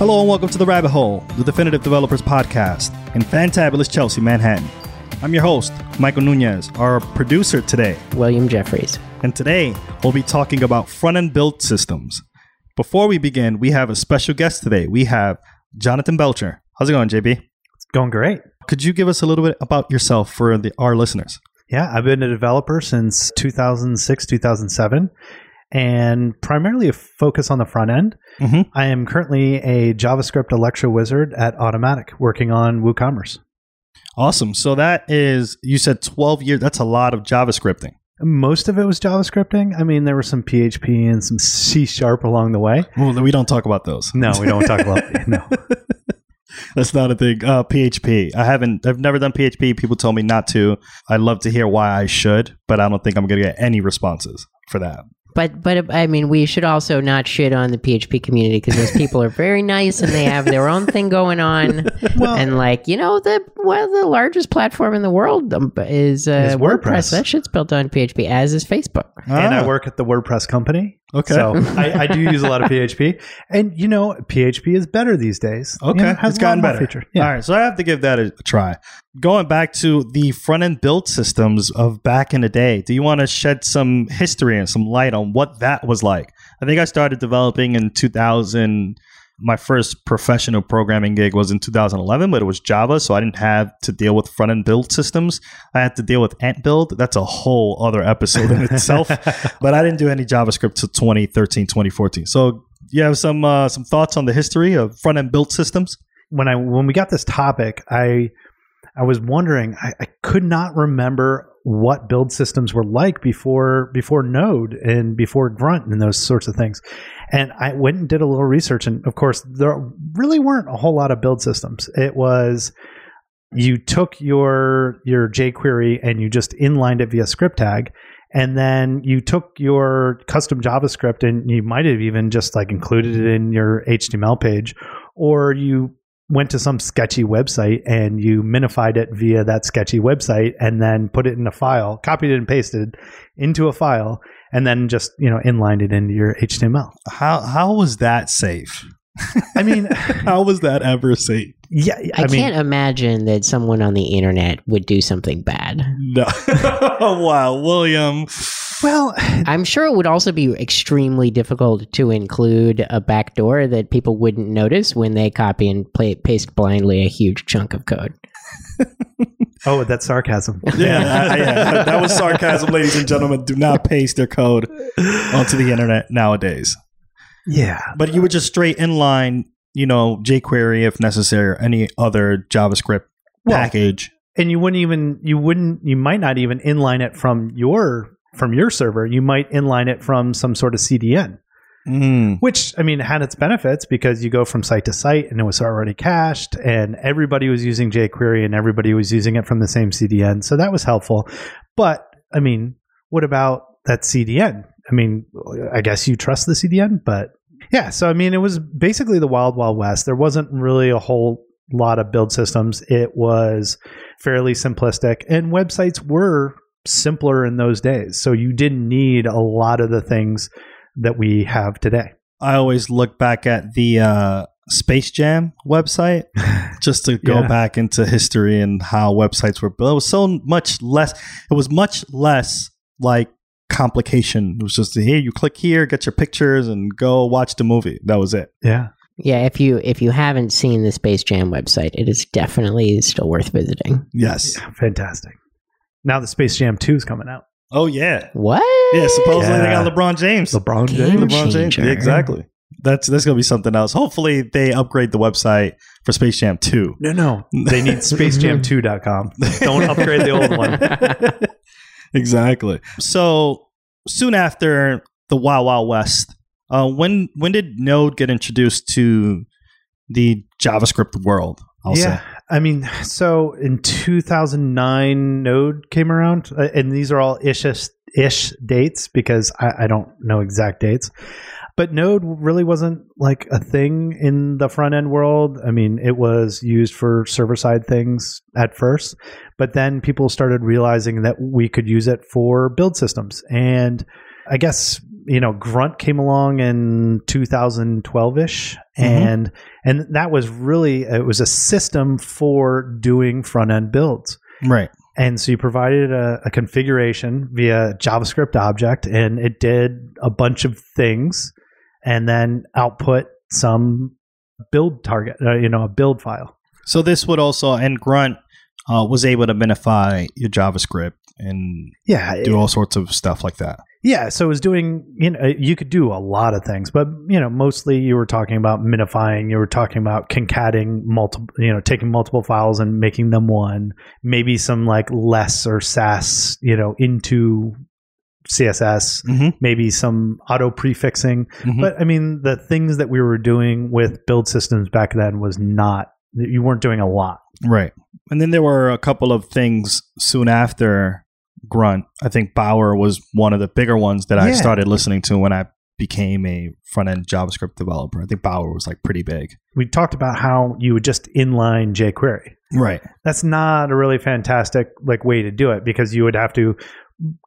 Hello and welcome to The Rabbit Hole, the Definitive Developers Podcast in fantabulous Chelsea, Manhattan. I'm your host, Michael Nunez, our producer today. William Jeffries. And today we'll be talking about front end build systems. Before we begin, we have a special guest today. We have Jonathan Belcher. How's it going, JB? It's going great. Could you give us a little bit about yourself for the, our listeners? Yeah, I've been a developer since 2006, 2007, and primarily a focus on the front end. Mm-hmm. I am currently a JavaScript Electro wizard at Automattic working on WooCommerce. Awesome. So that is, you said 12 years. That's a lot of JavaScripting. Most of it was JavaScripting. I mean, there was some PHP and some C sharp along the way. Well, we don't talk about those. No, we don't talk about no. That's not a thing. Uh, PHP. I haven't. I've never done PHP. People told me not to. I'd love to hear why I should, but I don't think I'm going to get any responses for that. But but I mean, we should also not shit on the PHP community because those people are very nice and they have their own thing going on. Well- and like you know, the one of the largest platform in the world um, is, uh, Is WordPress. WordPress. That shit's built on PHP, as is Facebook. And Ah, I work at the WordPress company. Okay. So I, I do use a lot of PHP. And, you know, PHP is better these days. You Okay, know, has it's gotten better. feature. Yeah. All right, so I have to give that a try. Going back to the front end build systems of back in the day, do you want to shed some history and some light on what that was like? I think I started developing in 2000. My first professional programming gig was in 2011, but it was Java, so I didn't have to deal with front end build systems. I had to deal with Ant Build. That's a whole other episode in itself. but I didn't do any JavaScript till 2013, 2014. So you have some uh, some thoughts on the history of front end build systems? when I when we got this topic, I I was wondering. I, I could not remember what build systems were like before before Node and before Grunt and those sorts of things. And I went and did a little research, and of course, there really weren't a whole lot of build systems. It was you took your your jQuery and you just inlined it via script tag. And then you took your custom JavaScript and you might have even just like included it in your HTML page, or you went to some sketchy website and you minified it via that sketchy website and then put it in a file, copied it and pasted into a file, and then just, you know, inlined it into your HTML. How how was that safe? I mean, How was that ever safe? yeah, I, I, mean, can't imagine that someone on the internet would do something bad. No. wow, William. Well, I'm sure it would also be extremely difficult to include a backdoor that people wouldn't notice when they copy and play, paste blindly a huge chunk of code. oh, that's sarcasm. Yeah, I- yeah, that was sarcasm, ladies and gentlemen. Do not paste their code onto the internet nowadays. Yeah. But you would just straight inline, you know, jQuery if necessary, or any other JavaScript Well, package. and you wouldn't even you wouldn't you might not even inline it from your from your server you might inline it from some sort of cdn Mm. which i mean had its benefits because you go from site to site and it was already cached and everybody was using jquery and everybody was using it from the same cdn so that was helpful. But i mean what about that cdn i mean i guess you trust the cdn but yeah so i mean it was basically the wild wild west. There wasn't really a whole lot of build systems. It was fairly simplistic and websites were simpler in those days so you didn't need a lot of the things that we have today I always look back at the uh, Space Jam website just to go Yeah. back into history and how websites were built. It was so much less. It was much less like complication. It was just here you click here, get your pictures, and go watch the movie. That was it. yeah Yeah, if you if you haven't seen the Space Jam website, it is definitely still worth visiting. Yes. fantastic now the space jam 2 is coming out Oh yeah. What? Yeah. Supposedly they got LeBron James. lebron Game james LeBron James. Yeah, exactly. That's that's gonna be something else. Hopefully they upgrade the website for Space Jam Two. no no they need spacejam2.com don't upgrade the old one exactly. So soon after the Wild Wild West, uh, when when did Node get introduced to the JavaScript world? I'll yeah say. I mean so in 2009 node came around uh, and these are all ish ish dates because I, I don't know exact dates. But node really wasn't like a thing in the front end world. I mean it was used for server side things at first but then people started realizing that we could use it for build systems. And i guess you know, Grunt came along in 2012 ish, and and that was really it was a system for doing front end builds. Right. And so you provided a, a configuration via JavaScript object, and it did a bunch of things, and then output some build target, uh, you know, a build file. So this would also and Grunt uh, was able to minify your JavaScript and Yeah, do all sorts of stuff like that. Yeah, so it was doing, you know, you could do a lot of things, but, you know, mostly you were talking about minifying, you were talking about concatenating multiple, you know, taking multiple files and making them one, maybe some like less or Sass, you know, into CSS, Mm-hmm. maybe some auto prefixing. Mhm. But I mean, the things that we were doing with build systems back then was not, you weren't doing a lot. Right. And then there were a couple of things soon after Grunt. I think Bower was one of the bigger ones that I started listening to when I became a front end JavaScript developer. I think Bower was like pretty big. We talked about how you would just inline jQuery. Right. that's not a really fantastic like way to do it because you would have to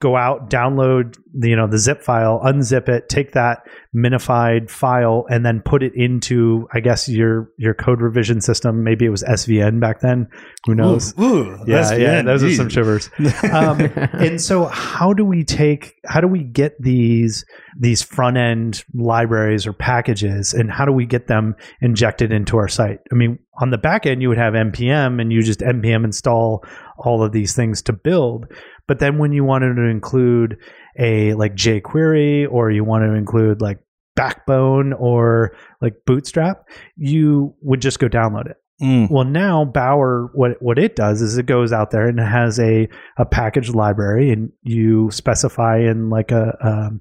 go out download the you know the zip file unzip it take that minified file and then put it into i guess your your code revision system. Maybe it was svn back then. Who knows? Ooh, yeah yeah those are some shivers. Um, and so how do we take how do we get these these front end libraries or packages and how do we get them injected into our site? I mean on the back end you would have npm and you just npm install all of these things to build but then when you wanted to include a like jquery or you want to include like backbone or like bootstrap you would just go download it Mm. well, now Bower, what what it does is it goes out there and it has a a package library, and you specify in like a um,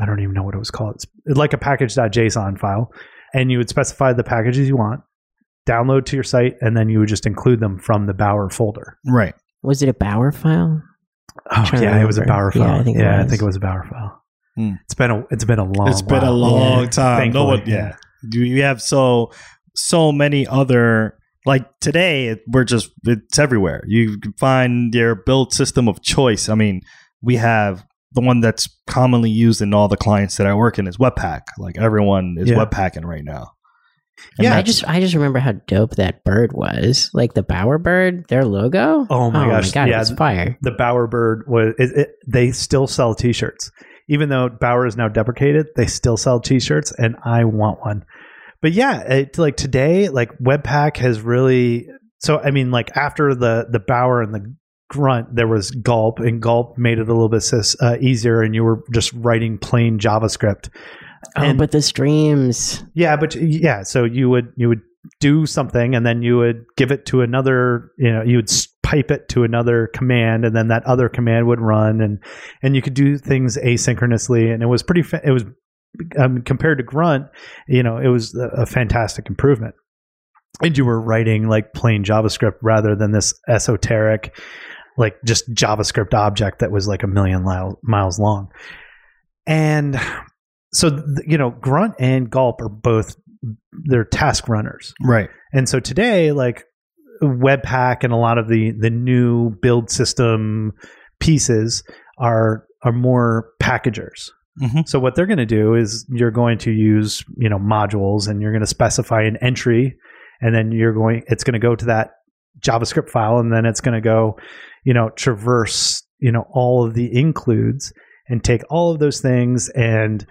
I don't even know what it was called, it's like a package.json file, and you would specify the packages you want, download to your site, and then you would just include them from the Bower folder. Right. Was it a Bower file? Oh yeah, it was a remember. Bower Yeah, file. I think yeah, I think it was a Bower file. Hmm. It's been a it's been a long it's been a long Yeah. time. No one, yeah. You you have so so many other like today we're just it's everywhere. You can find your build system of choice. I mean, we have the one that's commonly used in all the clients that I work in is Webpack. Like everyone is Yeah. Webpacking right now. And Yeah, I just I just remember how dope that bird was. Like the Bower bird, their logo. Oh my gosh, god, yeah. it was fire. the Bowerbird was it, it, they still sell t-shirts even though Bower is now deprecated they still sell t-shirts and I want one but yeah it, like today like Webpack has really so I mean like after the the Bower and the grunt there was gulp and gulp made it a little bit uh, easier and you were just writing plain javascript Oh, And- but the streams. yeah, but yeah, so you would you would do something and then you would give it to another, you know, you would pipe it to another command and then that other command would run and and you could do things asynchronously and it was pretty fa- it was um, compared to grunt, you know, it was a, a fantastic improvement. And you were writing like plain JavaScript rather than this esoteric like just JavaScript object that was like a million li- miles long. And so you know grunt and gulp are both they're task runners right. and so today like webpack and a lot of the the new build system pieces are are more packagers Mhm. so what they're going to do is you're going to use you know modules and you're going to specify an entry and then you're going it's going to go to that javascript file and then it's going to go you know traverse you know all of the includes and take all of those things and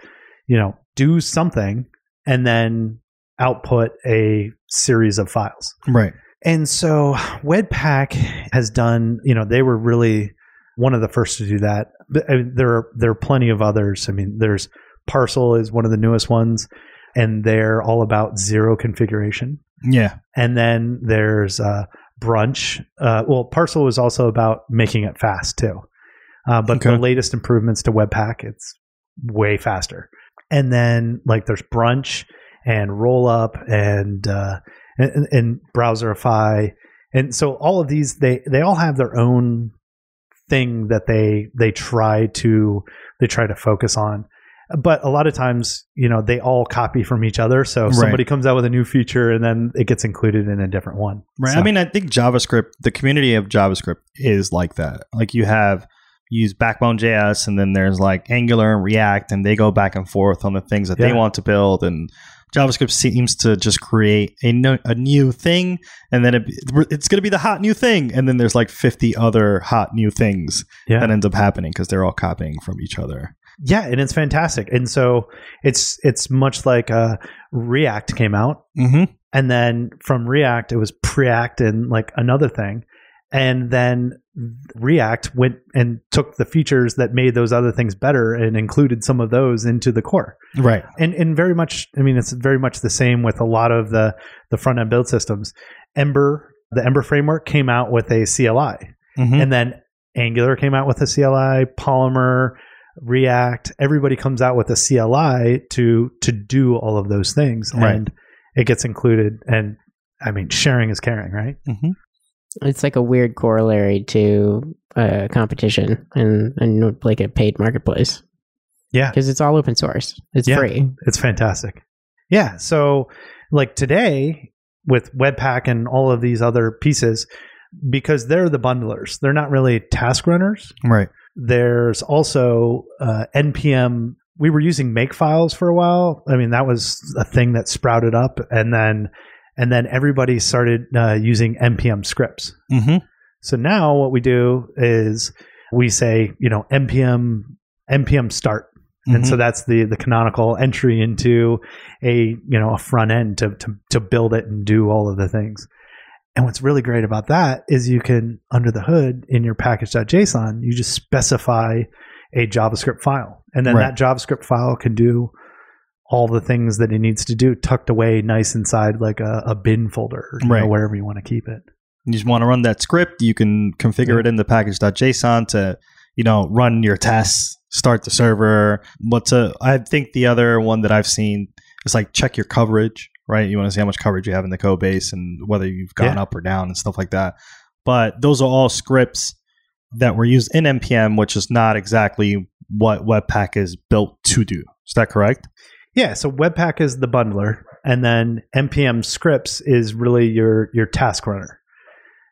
you know do something and then output a series of files Right. and so Webpack has done, you know, they were really one of the first to do that. I mean, there are there are plenty of others. I mean, there's Parcel is one of the newest ones, and they're all about zero configuration. Yeah. And then there's uh, Brunch. Uh, well, Parcel was also about making it fast too. Uh, but Okay. the latest improvements to Webpack, it's way faster. And then like there's Brunch and Rollup and uh, and, and Browserify, and so all of these they they all have their own thing that they they try to they try to focus on. But a lot of times, you know, they all copy from each other. So Right. somebody comes out with a new feature, and then it gets included in a different one. Right. So- I mean, I think JavaScript, the community of JavaScript is like that. Like you have use Backbone JS, and then there's like Angular and React, and they go back and forth on the things that they want to build. And JavaScript seems to just create a, no, a new thing, and then it, it's going to be the hot new thing. And then there's like 50 other hot new things Yeah. that ends up happening because they're all copying from each other. Yeah, and it's fantastic. And so it's it's much like uh, React came out, Mm-hmm. and then from React it was Preact and like another thing, and then React went and took the features that made those other things better and included some of those into the core. Right. And and very much, I mean, it's very much the same with a lot of the the front end build systems. Ember, the Ember framework came out with a CLI, Mm-hmm. and then Angular came out with a CLI, Polymer, React, everybody comes out with a CLI to to do all of those things, Right. and it gets included. And I mean, sharing is caring, right? mm-hmm. It's like a weird corollary to uh, competition and, and like a paid marketplace Yeah, because it's all open source. It's Yeah. free. it's fantastic. Yeah, so like today with Webpack and all of these other pieces, because they're the bundlers, they're not really task runners. Right. There's also uh, npm. We were using make files for a while. I mean, that was a thing that sprouted up, and then and then everybody started uh, using npm scripts. Mm-hmm. So now what we do is we say, you know, npm npm start, and Mm-hmm. so that's the the canonical entry into a you know a front end to to to build it and do all of the things. And what's really great about that is you can under the hood in your package.json, you just specify a JavaScript file, and then Right. that JavaScript file can do all the things that it needs to do, tucked away nice inside like a, a bin folder, or, you know, Right. wherever you want to keep it. you just want to run that script, you can configure Yeah. it in the package.json to, you know, run your tests, start the server. What's a, I think the other one that I've seen is like check your coverage, right? You want to see how much coverage you have in the code base and whether you've gone Yeah. up or down and stuff like that. But those are all scripts that were used in NPM, which is not exactly what Webpack is built to do. Is that correct? Yeah, so Webpack is the bundler, and then npm scripts is really your your task runner.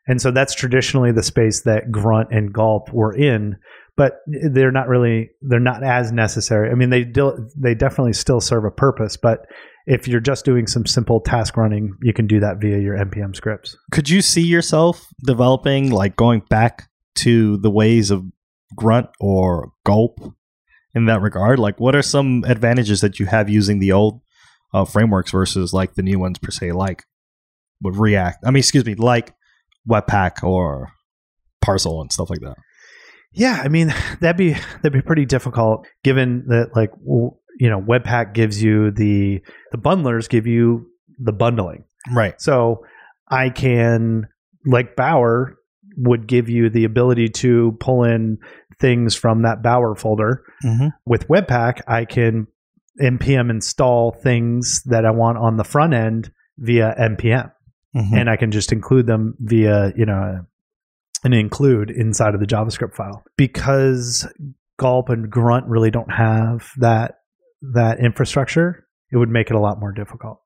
And so that's traditionally the space that Grunt and Gulp were in, but they're not really they're not as necessary. I mean, they do, they definitely still serve a purpose, but if you're just doing some simple task running, you can do that via your npm scripts. Could you see yourself developing, like going back to the ways of Grunt or Gulp in that regard? Like, what are some advantages that you have using the old uh, frameworks versus like the new ones per se, like with React? I mean, excuse me, like Webpack or Parcel and stuff like that. Yeah, I mean that'd be that'd be pretty difficult given that like w- you know Webpack gives you the the bundlers give you the bundling. Right. So I can, like Bower, would give you the ability to pull in things from that Bower folder. Mm-hmm. With Webpack, I can npm install things that I want on the front end via npm, Mm-hmm. and I can just include them via you know an include inside of the JavaScript file because Gulp and Grunt really don't have that that infrastructure. It would make it a lot more difficult.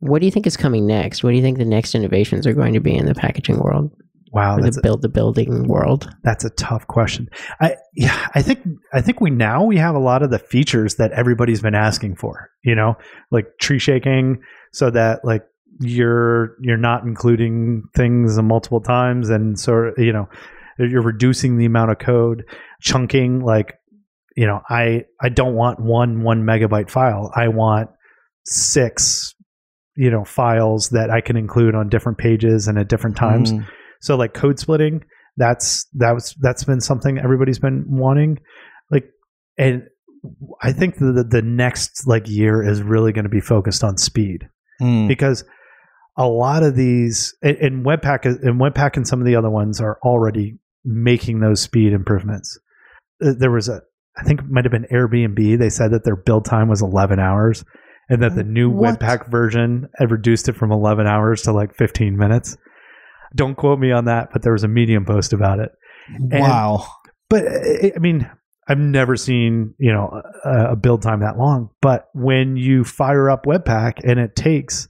What do you think is coming next? What do you think the next innovations are going to be in the packaging world Wow, the build the building world? that's a tough question. I yeah, I think I think we now we have a lot of the features that everybody's been asking for. You know, like tree shaking, so that like you're you're not including things multiple times, and so you know you're reducing the amount of code. Chunking, like you know, I I don't want one one megabyte file. I want six you know files that I can include on different pages and at different times. Mm. So like code splitting, that's that was that's been something everybody's been wanting. Like, and I think the the, next like year is really going to be focused on speed Mm. because a lot of these and, and Webpack and Webpack and some of the other ones are already making those speed improvements. Uh, There was a I think it might have been Airbnb. They said that their build time was 11 hours, and that the new What? Webpack version had reduced it from 11 hours to like 15 minutes. Don't quote me on that, but there was a Medium post about it. Wow. But uh, I mean, I've never seen you know a, a build time that long. But when you fire up Webpack and it takes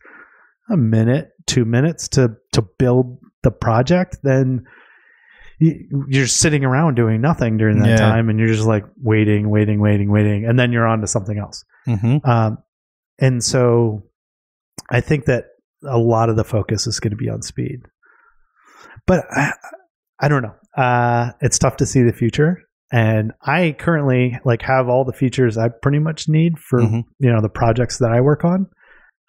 a minute, two minutes to to build the project, then you- you're sitting around doing nothing during that Yeah. time, and you're just like waiting, waiting, waiting, waiting, and then you're on to something else. Mm-hmm. Um, and so I think that a lot of the focus is going to be on speed. But I, I don't know. Uh, it's tough to see the future. And I currently like have all the features I pretty much need for Mhm. you know the projects that I work on.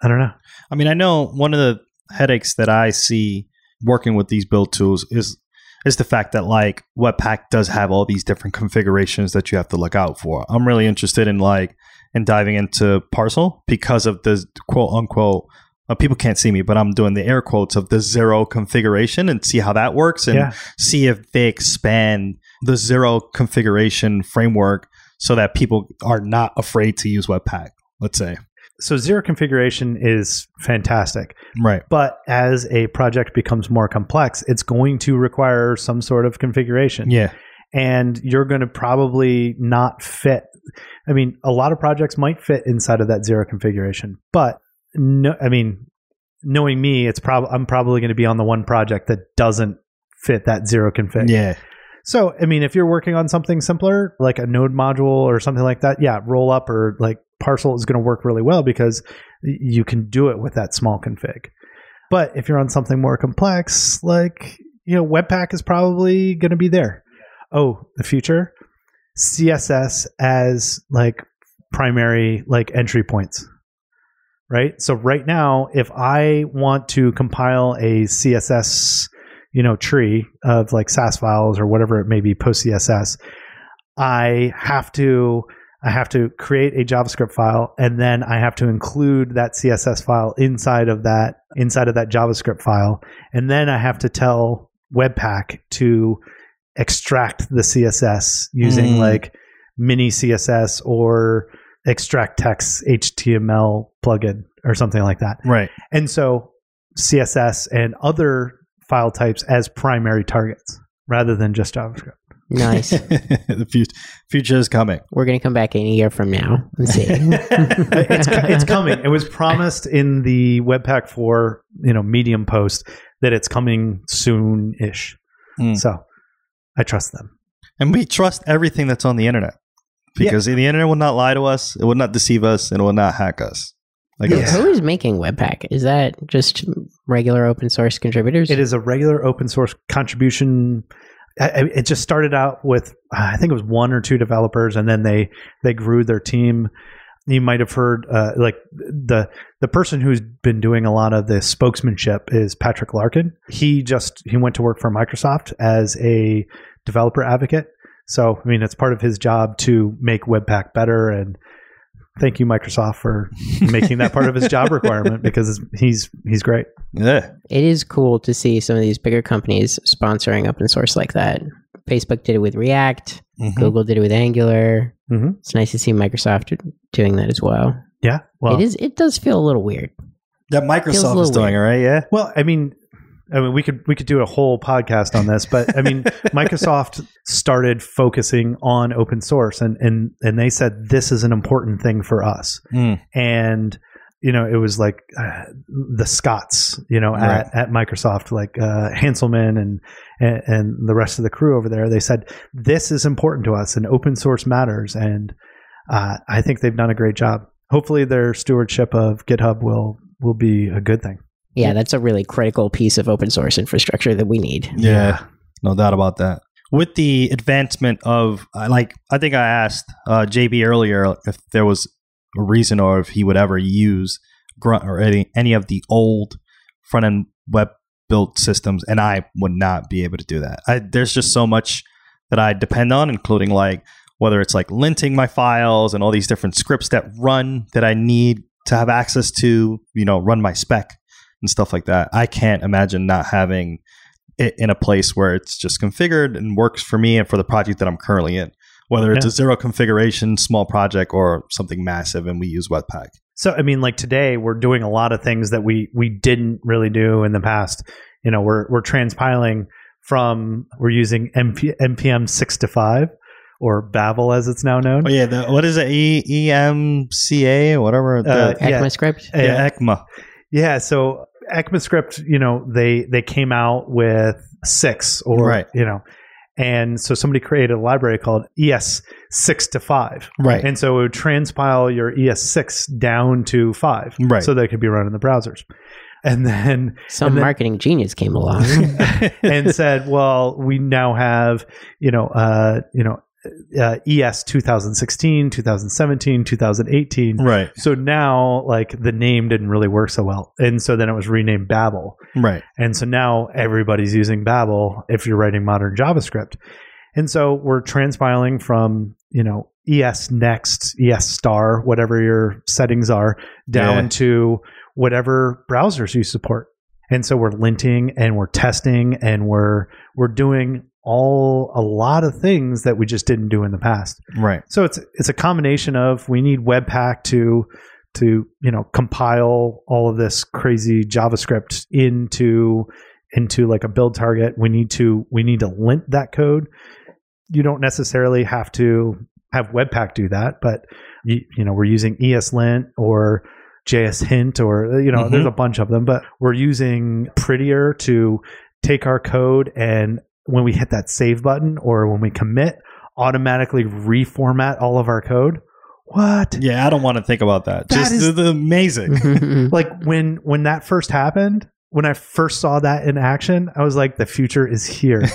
I don't know. I mean, I know one of the headaches that I see working with these build tools is is the fact that like Webpack does have all these different configurations that you have to look out for. I'm really interested in like in diving into Parcel because of the quote unquote. Uh, people can't see me, but I'm doing the air quotes of the zero configuration and see how that works and Yeah. see if they expand the zero configuration framework so that people are not afraid to use Webpack. Let's say, So zero configuration is fantastic. right? But as a project becomes more complex, it's going to require some sort of configuration. Yeah, and you're going to probably not fit. I mean, a lot of projects might fit inside of that zero configuration, but no, I mean, knowing me, it's probably I'm probably going to be on the one project that doesn't fit that zero config. yeah. So, I mean, if you're working on something simpler, like a node module or something like that, yeah, Rollup or like parcel is going to work really well because you can do it with that small config. But if you're on something more complex, like, you know, Webpack is probably going to be there. Oh, the future CSS as like primary like entry points. Right? So right now, if I want to compile a CSS you know tree of like Sass files or whatever it may be post CSS, I have to I have to create a JavaScript file and then I have to include that CSS file inside of that inside of that JavaScript file and then I have to tell Webpack to extract the CSS using Mm. like mini CSS or extract text HTML plugin or something like that. Right. And so CSS and other file types as primary targets rather than just JavaScript. Nice. the future, future is coming. We're going to come back in a year from now and see. it's, it's coming. It was promised in the Webpack 4, you know, Medium post that it's coming soon-ish. Mm. So I trust them. And we trust everything that's on the internet because the internet will not lie to us, it will not deceive us, and it will not hack us. Like Yeah. Who is making Webpack? Is that just regular open source contributors? It is a regular open source contribution. I- I- It just started out with I think it was one or two developers, and then they they grew their team. You might have heard uh, like the the person who's been doing a lot of the spokesmanship is Patrick Larkin. He just he went to work for Microsoft as a developer advocate. So I mean, it's part of his job to make Webpack better. And thank you, Microsoft, for making that part of his job requirement because he's he's great. yeah. It is cool to see some of these bigger companies sponsoring open source like that. Facebook did it with React. Mhm. Google did it with Angular. Mhm. It's nice to see Microsoft doing that as well. Yeah, well, it is. It does feel a little weird. That Feels Microsoft is doing it, right? Yeah. Well, I mean, I mean, we could we could do a whole podcast on this, but I mean, Microsoft started focusing on open source, and and and they said this is an important thing for us, Mm. and you know, it was like uh, the Scotts, you know, Right. at, at Microsoft, like uh, Hanselman and, and and the rest of the crew over there. They said this is important to us, and open source matters, and uh, I think they've done a great job. Hopefully, their stewardship of GitHub will will be a good thing. Yeah, that's a really critical piece of open source infrastructure that we need. Yeah, no doubt about that. With the advancement of, uh, like, I think I asked uh, JB earlier if there was a reason or if he would ever use Grunt or any, any of the old front end web built systems, and I would not be able to do that. I, there's just so much that I depend on, including like whether it's like linting my files and all these different scripts that run that I need to have access to, you know, run my spec and stuff like that. I can't imagine not having it in a place where it's just configured and works for me and for the project that I'm currently in. Whether it's Yeah. a zero configuration small project or something massive and we use Webpack. So I mean, like today, we're doing a lot of things that we we didn't really do in the past. You know, we're we're transpiling from we're using MP, npm six to five or Babel as it's now known. Oh yeah, the, what is it? E EMCA or whatever. The, Uh, yeah. ECMAScript. Uh, yeah, ECMA. Yeah, so ECMAScript, you know, they they came out with six or Right. you know, and so somebody created a library called ES six to five, Right. and so it would transpile your ES six down to five, Right. so they could be run in the browsers. And then Some And then- marketing genius came along. and said, "Well, we now have you know, uh, you know, uh, ES 2016, 2017, 2018." Right. So now, like the name didn't really work so well, and so then it was renamed Babel, Right. and so now everybody's using Babel if you're writing modern JavaScript, and so we're transpiling from you know ES Next, ES Star, whatever your settings are, down Yeah. to whatever browsers you support. And so we're linting and we're testing and we're we're doing all a lot of things that we just didn't do in the past. Right. So it's it's a combination of we need Webpack to to you know compile all of this crazy JavaScript into into like a build target. We need to we need to lint that code. You don't necessarily have to have Webpack do that, but you, you know we're using ESLint or JS Hint or you know Mhm. there's a bunch of them, but we're using Prettier to take our code and when we hit that save button or when we commit, automatically reformat all of our code. What? Yeah, I don't want to think about that. That Just is- the, the amazing. Like when when that first happened, when I first saw that in action, I was like, the future is here.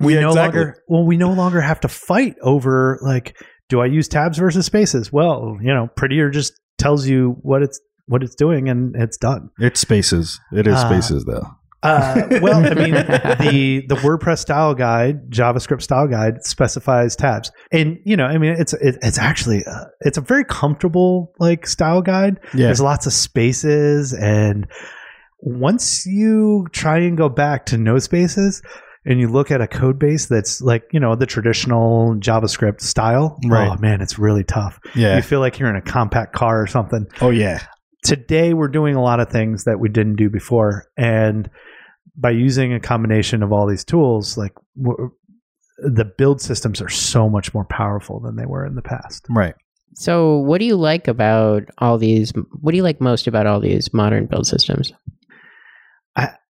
We Yeah, no exactly. longer well, we no longer have to fight over like, do I use tabs versus spaces? Well, you know, Prettier just tells you what it's what it's doing and it's done. It's spaces. It is Uh, spaces though. Uh, well, I mean, the the WordPress style guide, JavaScript style guide specifies tabs, and you know, I mean, it's it, it's actually uh, it's a very comfortable like style guide. Yeah. There's lots of spaces, and once you try and go back to no spaces, and you look at a code base that's like you know the traditional JavaScript style, oh, Right. oh man, it's really tough. Yeah. You feel like you're in a compact car or something Oh yeah. today we're doing a lot of things that we didn't do before and by using a combination of all these tools like the build systems are so much more powerful than they were in the past Right. so, what do you like about all these? What do you like most about all these modern build systems?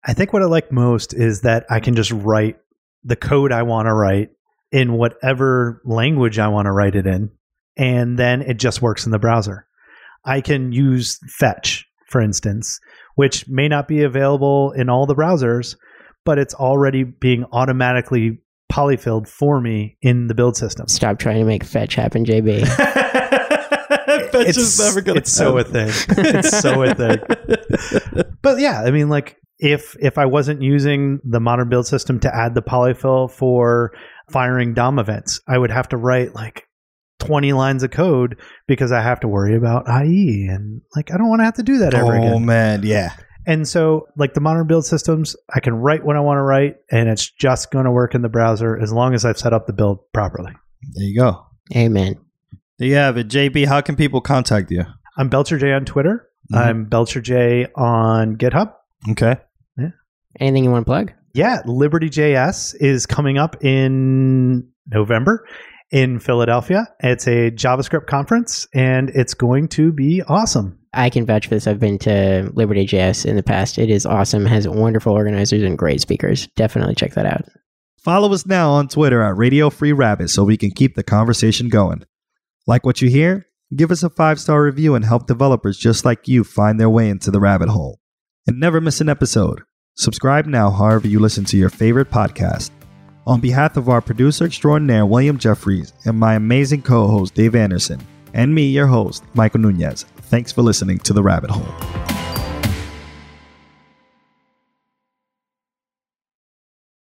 I think what i like most is that i can just write the code i want to write in whatever language i want to write it in and then it just works in the browser i can use fetch for instance which may not be available in all the browsers but it's already being automatically polyfilled for me in the build system. Stop trying to make fetch happen, JB. That's is never gonna it's so a thing. It's so a thing. But yeah, I mean, like if if I wasn't using the modern build system to add the polyfill for firing DOM events, I would have to write like 20 lines of code because I have to worry about IE and like I don't want to have to do that ever oh again. Oh man, yeah. And so, like the modern build systems, I can write what I want to write, and it's just going to work in the browser as long as I've set up the build properly. There you go. Amen. There you have it. JB, how can people contact you? I'm BelcherJ on Twitter. Mhm. I'm BelcherJ on GitHub. Okay. Anything you want to plug? Yeah, Liberty JS is coming up in November in Philadelphia. It's a JavaScript conference, and it's going to be awesome. I can vouch for this. I've been to Liberty JS in the past. It is awesome. Has wonderful organizers and great speakers. Definitely check that out. Follow us now on Twitter at Radio Free Rabbit so we can keep the conversation going. Like what you hear? Give us a five star review and help developers just like you find their way into the rabbit hole. And never miss an episode. Subscribe now, however, you listen to your favorite podcast. On behalf of our producer extraordinaire, William Jeffries, and my amazing co host, Dave Anderson, and me, your host, Michael Nunez, thanks for listening to The Rabbit Hole.